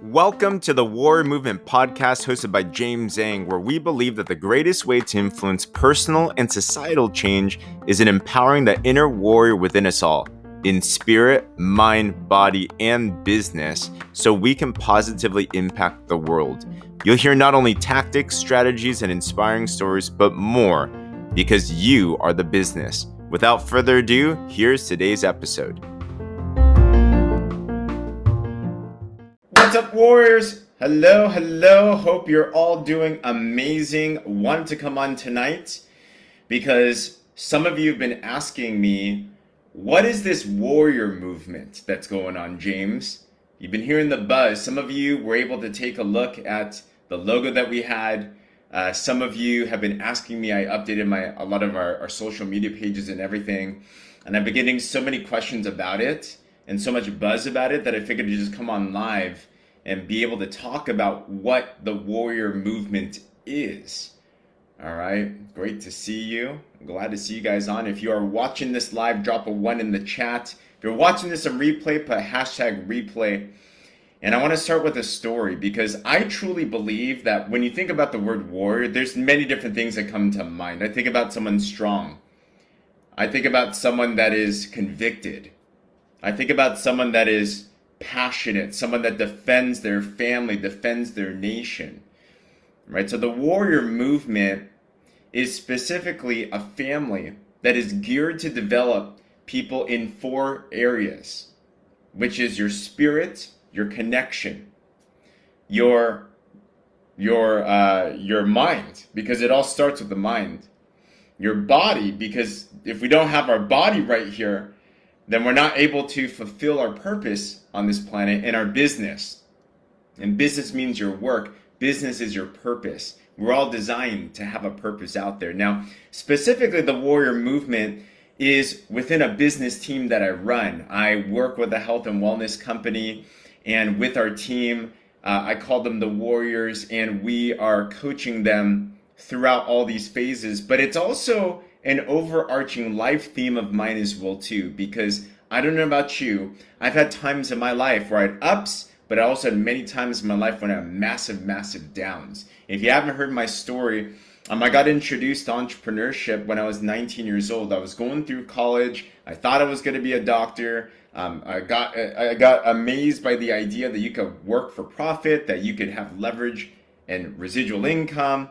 Welcome to the Warrior Movement podcast hosted by James Zheng, where we believe that the greatest way to influence personal and societal change is in empowering the inner warrior within us all, in spirit, mind, body, and business, so we can positively impact the world. You'll hear not only tactics, strategies, and inspiring stories, but more, because you are the business. Without further ado, here's today's episode. What's up, Warriors? Hello, hello. Hope you're all doing amazing. Want to come on tonight because some of you have been asking me, what is this warrior movement that's going on, James? You've been hearing the buzz. Some of you were able to take a look at the logo that we had. Uh, some of you have been asking me. I updated my a lot of our, our social media pages and everything, and I've been getting so many questions about it and so much buzz about it that I figured to just come on live and be able to talk about what the warrior movement is. All right, great to see you. I'm glad to see you guys on. If you are watching this live, drop a one in the chat. If you're watching this on replay, put hashtag replay. And I want to start with a story because I truly believe that when you think about the word warrior, there's many different things that come to mind. I think about someone strong. I think about someone that is convicted. I think about someone that is passionate, someone that defends their family, defends their nation. Right? So the warrior movement is specifically a family that is geared to develop people in four areas, which is your spirit, your connection, your your uh, your mind, because it all starts with the mind, your body, because if we don't have our body right here, then we're not able to fulfill our purpose on this planet and our business. And business means your work, business is your purpose. We're all designed to have a purpose out there. Now, specifically, the warrior movement is within a business team that I run. I work with a health and wellness company, and with our team, uh, I call them the warriors, and we are coaching them throughout all these phases. But it's also an overarching life theme of mine as well too because I don't know about you, I've had times in my life where I had ups, but I also had many times in my life when I had massive, massive downs. If you haven't heard my story, um, I got introduced to entrepreneurship when I was 19 years old. I was going through college. I thought I was going to be a doctor. Um, I got I got amazed by the idea that you could work for profit, that you could have leverage and residual income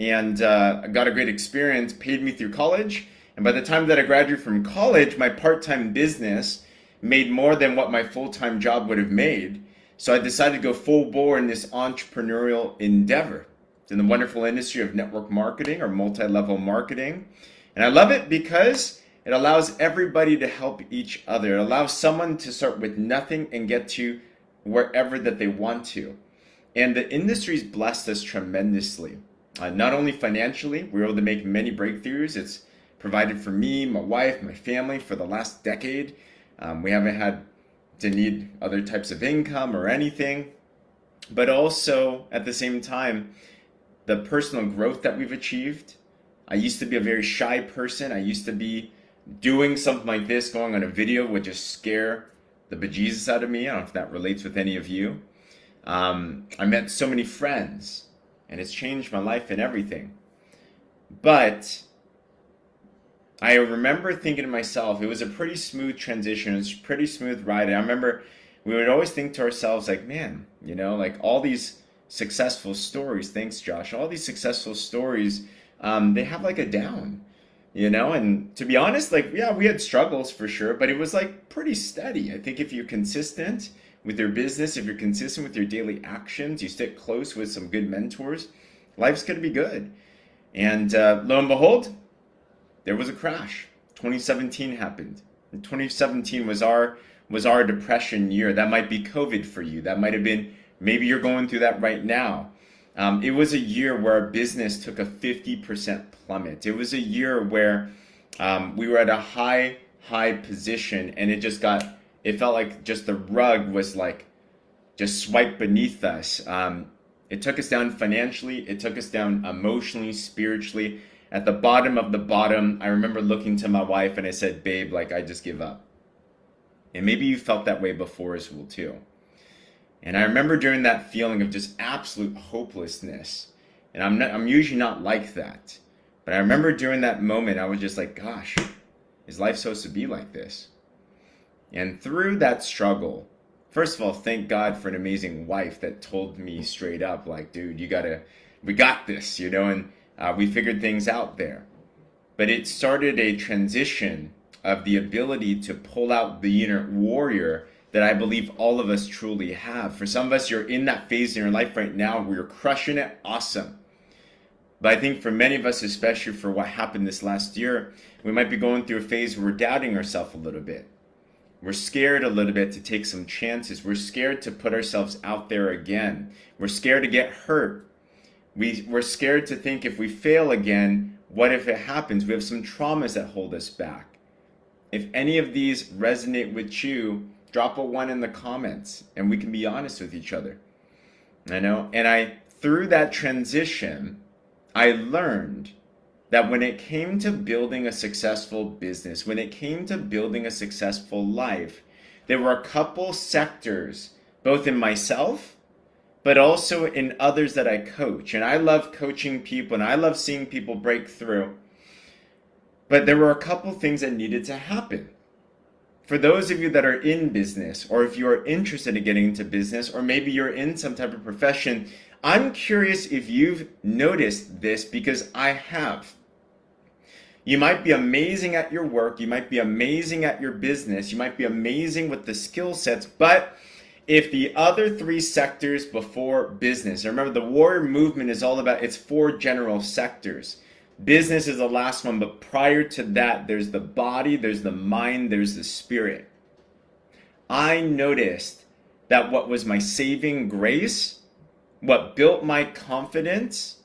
and uh, got a great experience, paid me through college. And by the time that I graduated from college, my part time business made more than what my full time job would have made. So I decided to go full bore in this entrepreneurial endeavor. In the wonderful industry of network marketing or multi level marketing. And I love it because it allows everybody to help each other. It allows someone to start with nothing and get to wherever that they want to. And the industry's blessed us tremendously. Uh, not only financially, we were able to make many breakthroughs. It's provided for me, my wife, my family for the last decade. Um, we haven't had to need other types of income or anything. But also, at the same time, the personal growth that we've achieved. I used to be a very shy person. I used to be doing something like this, going on a video would just scare the bejesus out of me. I don't know if that relates with any of you. Um, I met so many friends and it's changed my life and everything. But I remember thinking to myself, it was a pretty smooth transition. It was a pretty smooth ride. And I remember we would always think to ourselves, like, man, you know, like all these successful stories. Thanks, Josh. All these successful stories, um, they have like a down, you know. And to be honest, like, yeah, we had struggles for sure, but it was like pretty steady. I think if you're consistent with your business, if you're consistent with your daily actions, you stick close with some good mentors, life's going to be good. And uh, lo and behold, there was a crash. 2017 happened. And 2017 was our was our depression year. That might be COVID for you. That might have been maybe you're going through that right now. Um, it was a year where our business took a 50% plummet. It was a year where um, we were at a high high position and it just got it felt like just the rug was like just swiped beneath us. Um, it took us down financially, it took us down emotionally, spiritually. at the bottom of the bottom, I remember looking to my wife and I said, Babe, like, I just give up. And maybe you felt that way before as well, too. And I remember during that feeling of just absolute hopelessness. And I'm not, I'm usually not like that. But I remember during that moment, I was just like, gosh, is life supposed to be like this? And through that struggle, first of all, thank God for an amazing wife that told me straight up, like, dude, you gotta, we got this, you know, and uh, we figured things out there. But it started a transition of the ability to pull out the inner warrior that I believe all of us truly have. For some of us, you're in that phase in your life right now where you're crushing it, awesome. But I think for many of us, especially for what happened this last year, we might be going through a phase where we're doubting ourselves a little bit. We're scared a little bit to take some chances. We're scared to put ourselves out there again. We're scared to get hurt. We, we're scared to think if we fail again, what if it happens? We have some traumas that hold us back. If any of these resonate with you, drop a one in the comments and we can be honest with each other. I know. And I, through that transition, I learned that when it came to building a successful business, when it came to building a successful life, there were a couple sectors, both in myself, but also in others that I coach. And I love coaching people and I love seeing people break through. But there were a couple things that needed to happen for those of you that are in business, or if you are interested in getting into business, or maybe you're in some type of profession, I'm curious if you've noticed this because I have. You might be amazing at your work, you might be amazing at your business, you might be amazing with the skill sets, but if the other three sectors before business, remember the warrior movement is all about it's four general sectors. Business is the last one, but prior to that, there's the body, there's the mind, there's the spirit. I noticed that what was my saving grace, what built my confidence,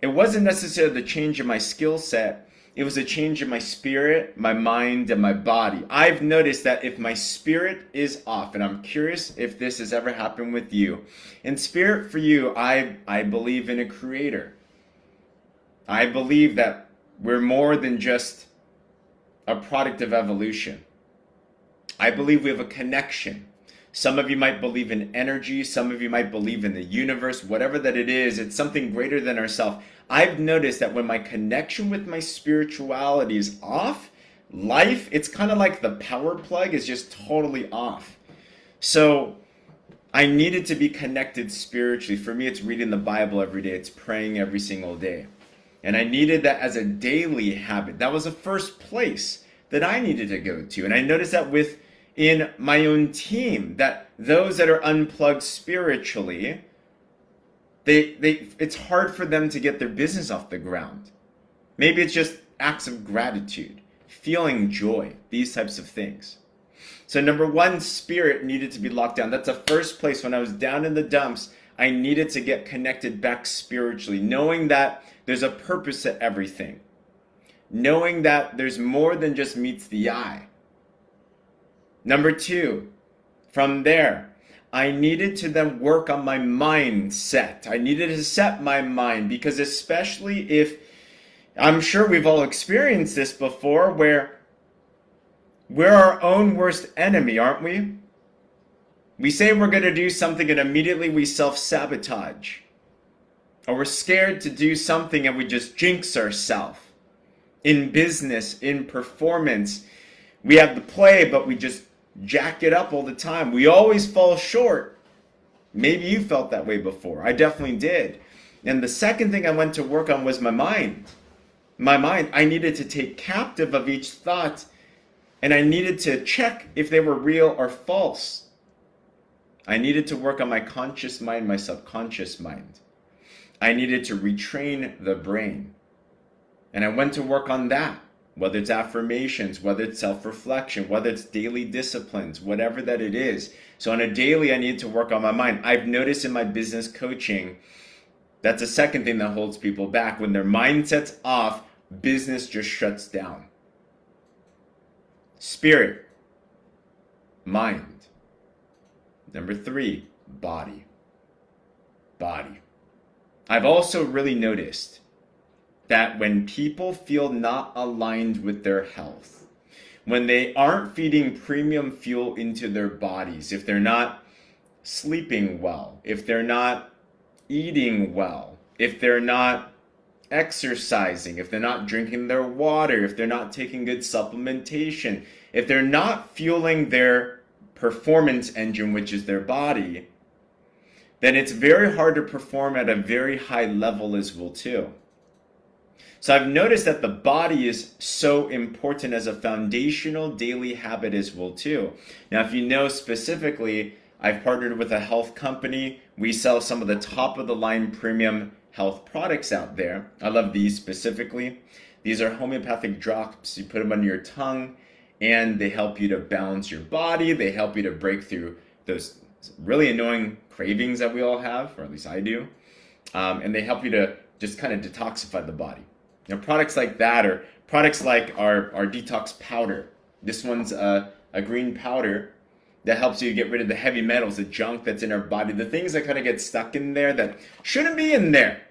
it wasn't necessarily the change in my skill set, it was a change in my spirit, my mind, and my body. I've noticed that if my spirit is off, and I'm curious if this has ever happened with you. In spirit for you, I, I believe in a creator. I believe that we're more than just a product of evolution. I believe we have a connection. Some of you might believe in energy, some of you might believe in the universe, whatever that it is, it's something greater than ourselves. I've noticed that when my connection with my spirituality is off, life, it's kind of like the power plug is just totally off. So I needed to be connected spiritually. For me, it's reading the Bible every day, it's praying every single day. And I needed that as a daily habit. That was the first place that I needed to go to. And I noticed that with in my own team that those that are unplugged spiritually they they it's hard for them to get their business off the ground. Maybe it's just acts of gratitude, feeling joy, these types of things. So number 1 spirit needed to be locked down. That's the first place when I was down in the dumps, I needed to get connected back spiritually, knowing that there's a purpose to everything. Knowing that there's more than just meets the eye. Number two, from there, I needed to then work on my mindset. I needed to set my mind because, especially if I'm sure we've all experienced this before, where we're our own worst enemy, aren't we? We say we're going to do something and immediately we self sabotage or we're scared to do something and we just jinx ourselves. In business, in performance, we have the play, but we just jack it up all the time. We always fall short. Maybe you felt that way before. I definitely did. And the second thing I went to work on was my mind. My mind, I needed to take captive of each thought and I needed to check if they were real or false. I needed to work on my conscious mind, my subconscious mind. I needed to retrain the brain. And I went to work on that, whether it's affirmations, whether it's self reflection, whether it's daily disciplines, whatever that it is. So, on a daily, I need to work on my mind. I've noticed in my business coaching, that's a second thing that holds people back. When their mindset's off, business just shuts down. Spirit, mind. Number three, body. Body. I've also really noticed that when people feel not aligned with their health, when they aren't feeding premium fuel into their bodies, if they're not sleeping well, if they're not eating well, if they're not exercising, if they're not drinking their water, if they're not taking good supplementation, if they're not fueling their performance engine, which is their body, then it's very hard to perform at a very high level as well too. So I've noticed that the body is so important as a foundational daily habit as well too. Now, if you know specifically, I've partnered with a health company. We sell some of the top of the line premium health products out there. I love these specifically. These are homeopathic drops. You put them under your tongue and they help you to balance your body. They help you to break through those really annoying cravings that we all have, or at least I do. Um, and they help you to just kind of detoxify the body. Know, products like that or products like our, our detox powder. This one's a, a green powder that helps you get rid of the heavy metals, the junk that's in our body, the things that kind of get stuck in there that shouldn't be in there.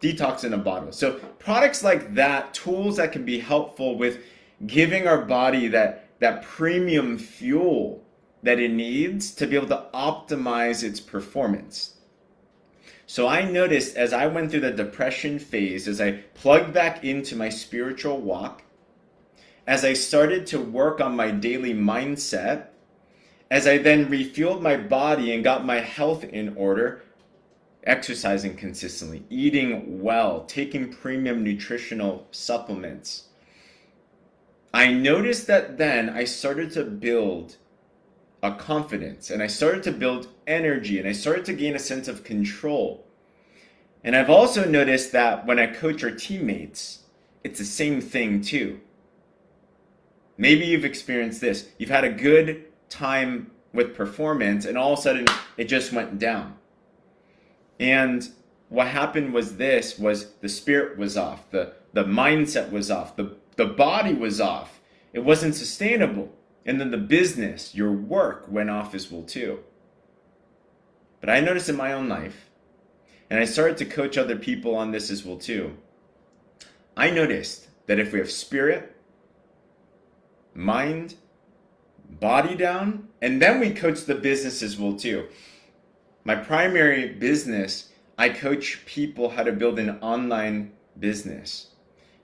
Detox in a bottle. So products like that, tools that can be helpful with giving our body that that premium fuel that it needs to be able to optimize its performance. So I noticed as I went through the depression phase, as I plugged back into my spiritual walk, as I started to work on my daily mindset, as I then refueled my body and got my health in order, exercising consistently, eating well, taking premium nutritional supplements, I noticed that then I started to build a confidence and I started to build energy and I started to gain a sense of control. And I've also noticed that when I coach our teammates, it's the same thing too. Maybe you've experienced this. You've had a good time with performance and all of a sudden it just went down. And what happened was this was the spirit was off, the the mindset was off, the the body was off. It wasn't sustainable. And then the business, your work went off as well too. But I noticed in my own life, and I started to coach other people on this as well too. I noticed that if we have spirit, mind, body down, and then we coach the business as well too. My primary business, I coach people how to build an online business,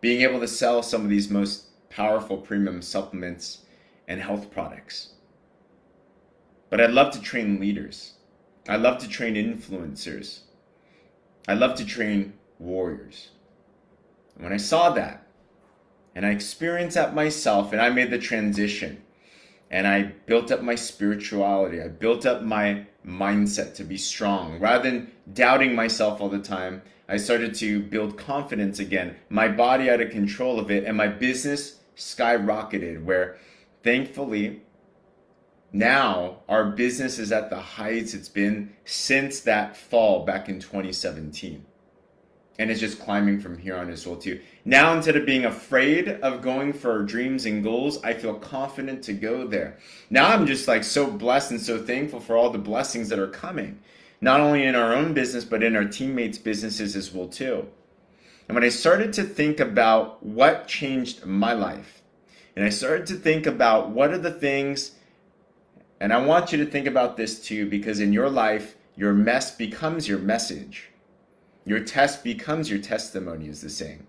being able to sell some of these most powerful premium supplements and health products. But I'd love to train leaders. I love to train influencers. I love to train warriors. And when I saw that, and I experienced that myself, and I made the transition, and I built up my spirituality, I built up my mindset to be strong. Rather than doubting myself all the time, I started to build confidence again. My body out of control of it, and my business skyrocketed. Where thankfully, now our business is at the heights it's been since that fall back in 2017 and it's just climbing from here on as well too. Now instead of being afraid of going for dreams and goals i feel confident to go there. Now i'm just like so blessed and so thankful for all the blessings that are coming not only in our own business but in our teammates businesses as well too. And when i started to think about what changed my life and i started to think about what are the things and I want you to think about this too, because in your life, your mess becomes your message. Your test becomes your testimony, is the saying.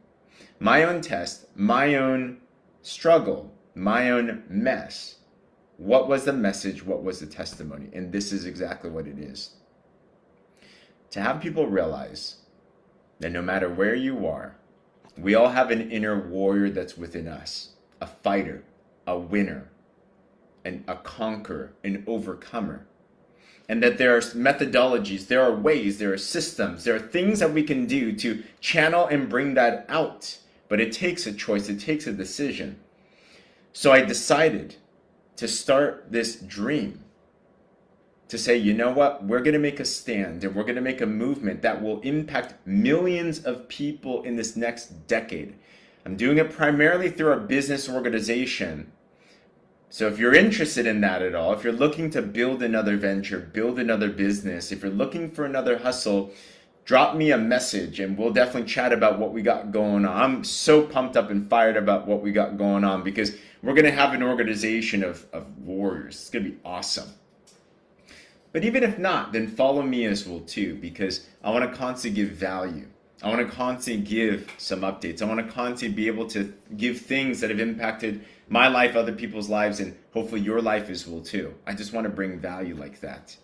My own test, my own struggle, my own mess. What was the message? What was the testimony? And this is exactly what it is. To have people realize that no matter where you are, we all have an inner warrior that's within us, a fighter, a winner, and a conqueror, an overcomer. And that there are methodologies, there are ways, there are systems, there are things that we can do to channel and bring that out. But it takes a choice, it takes a decision. So I decided to start this dream to say, you know what, we're going to make a stand and we're going to make a movement that will impact millions of people in this next decade. I'm doing it primarily through a business organization so if you're interested in that at all, if you're looking to build another venture, build another business, if you're looking for another hustle, drop me a message and we'll definitely chat about what we got going on. I'm so pumped up and fired about what we got going on because we're going to have an organization of, of warriors. It's going to be awesome. But even if not, then follow me as well too because I want to constantly give value. I want to constantly give some updates. I want to constantly be able to give things that have impacted my life, other people's lives, and hopefully your life as well too. I just want to bring value like that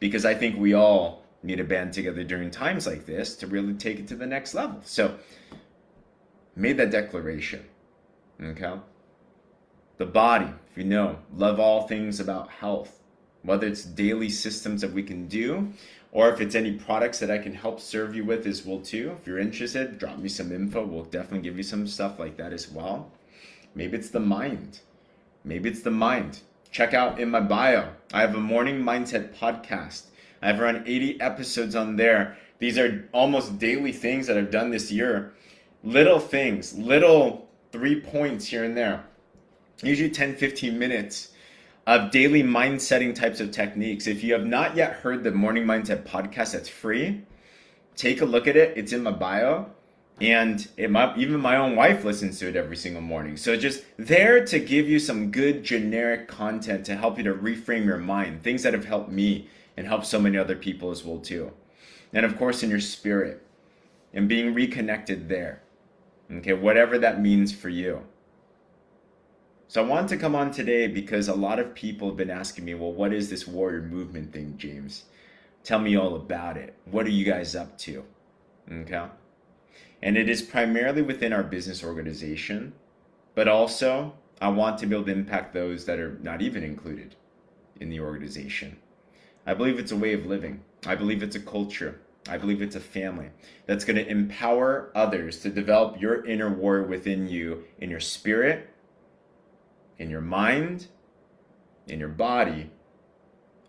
because I think we all need to band together during times like this to really take it to the next level. So, made that declaration. Okay? The body, if you know, love all things about health, whether it's daily systems that we can do or if it's any products that I can help serve you with as well too. If you're interested, drop me some info. We'll definitely give you some stuff like that as well. Maybe it's the mind. Maybe it's the mind. Check out in my bio. I have a morning mindset podcast. I have around 80 episodes on there. These are almost daily things that I've done this year. Little things, little three points here and there. Usually 10, 15 minutes of daily mind setting types of techniques. If you have not yet heard the Morning Mindset podcast, that's free. Take a look at it. It's in my bio. And it even my own wife listens to it every single morning. So just there to give you some good generic content to help you to reframe your mind, things that have helped me and helped so many other people as well too. And of course in your spirit and being reconnected there. Okay, whatever that means for you. So I wanted to come on today because a lot of people have been asking me, well, what is this warrior movement thing, James? Tell me all about it. What are you guys up to? Okay. And it is primarily within our business organization, but also I want to be able to impact those that are not even included in the organization. I believe it's a way of living. I believe it's a culture. I believe it's a family that's going to empower others to develop your inner warrior within you in your spirit in your mind, in your body,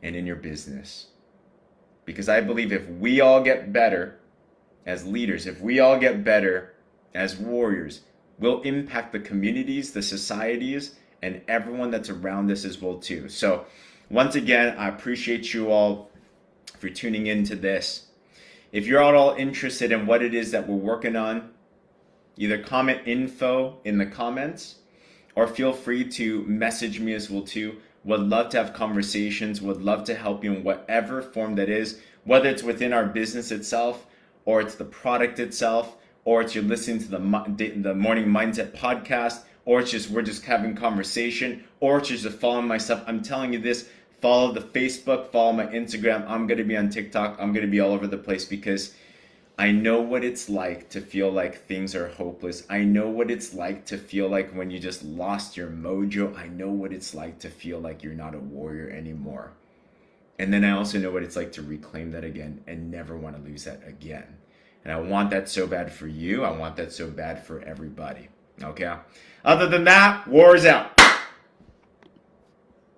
and in your business. Because I believe if we all get better as leaders, if we all get better as warriors, we'll impact the communities, the societies, and everyone that's around us as well too. So once again, I appreciate you all for tuning into this. If you're at all interested in what it is that we're working on, either comment info in the comments or feel free to message me as well too. Would love to have conversations, would love to help you in whatever form that is, whether it's within our business itself, or it's the product itself, or it's you're listening to the, the Morning Mindset podcast, or it's just we're just having conversation, or it's just following myself. I'm telling you this, follow the Facebook, follow my Instagram. I'm gonna be on TikTok, I'm gonna be all over the place because I know what it's like to feel like things are hopeless. I know what it's like to feel like when you just lost your mojo. I know what it's like to feel like you're not a warrior anymore. And then I also know what it's like to reclaim that again and never want to lose that again. And I want that so bad for you. I want that so bad for everybody. Okay? Other than that, war's out.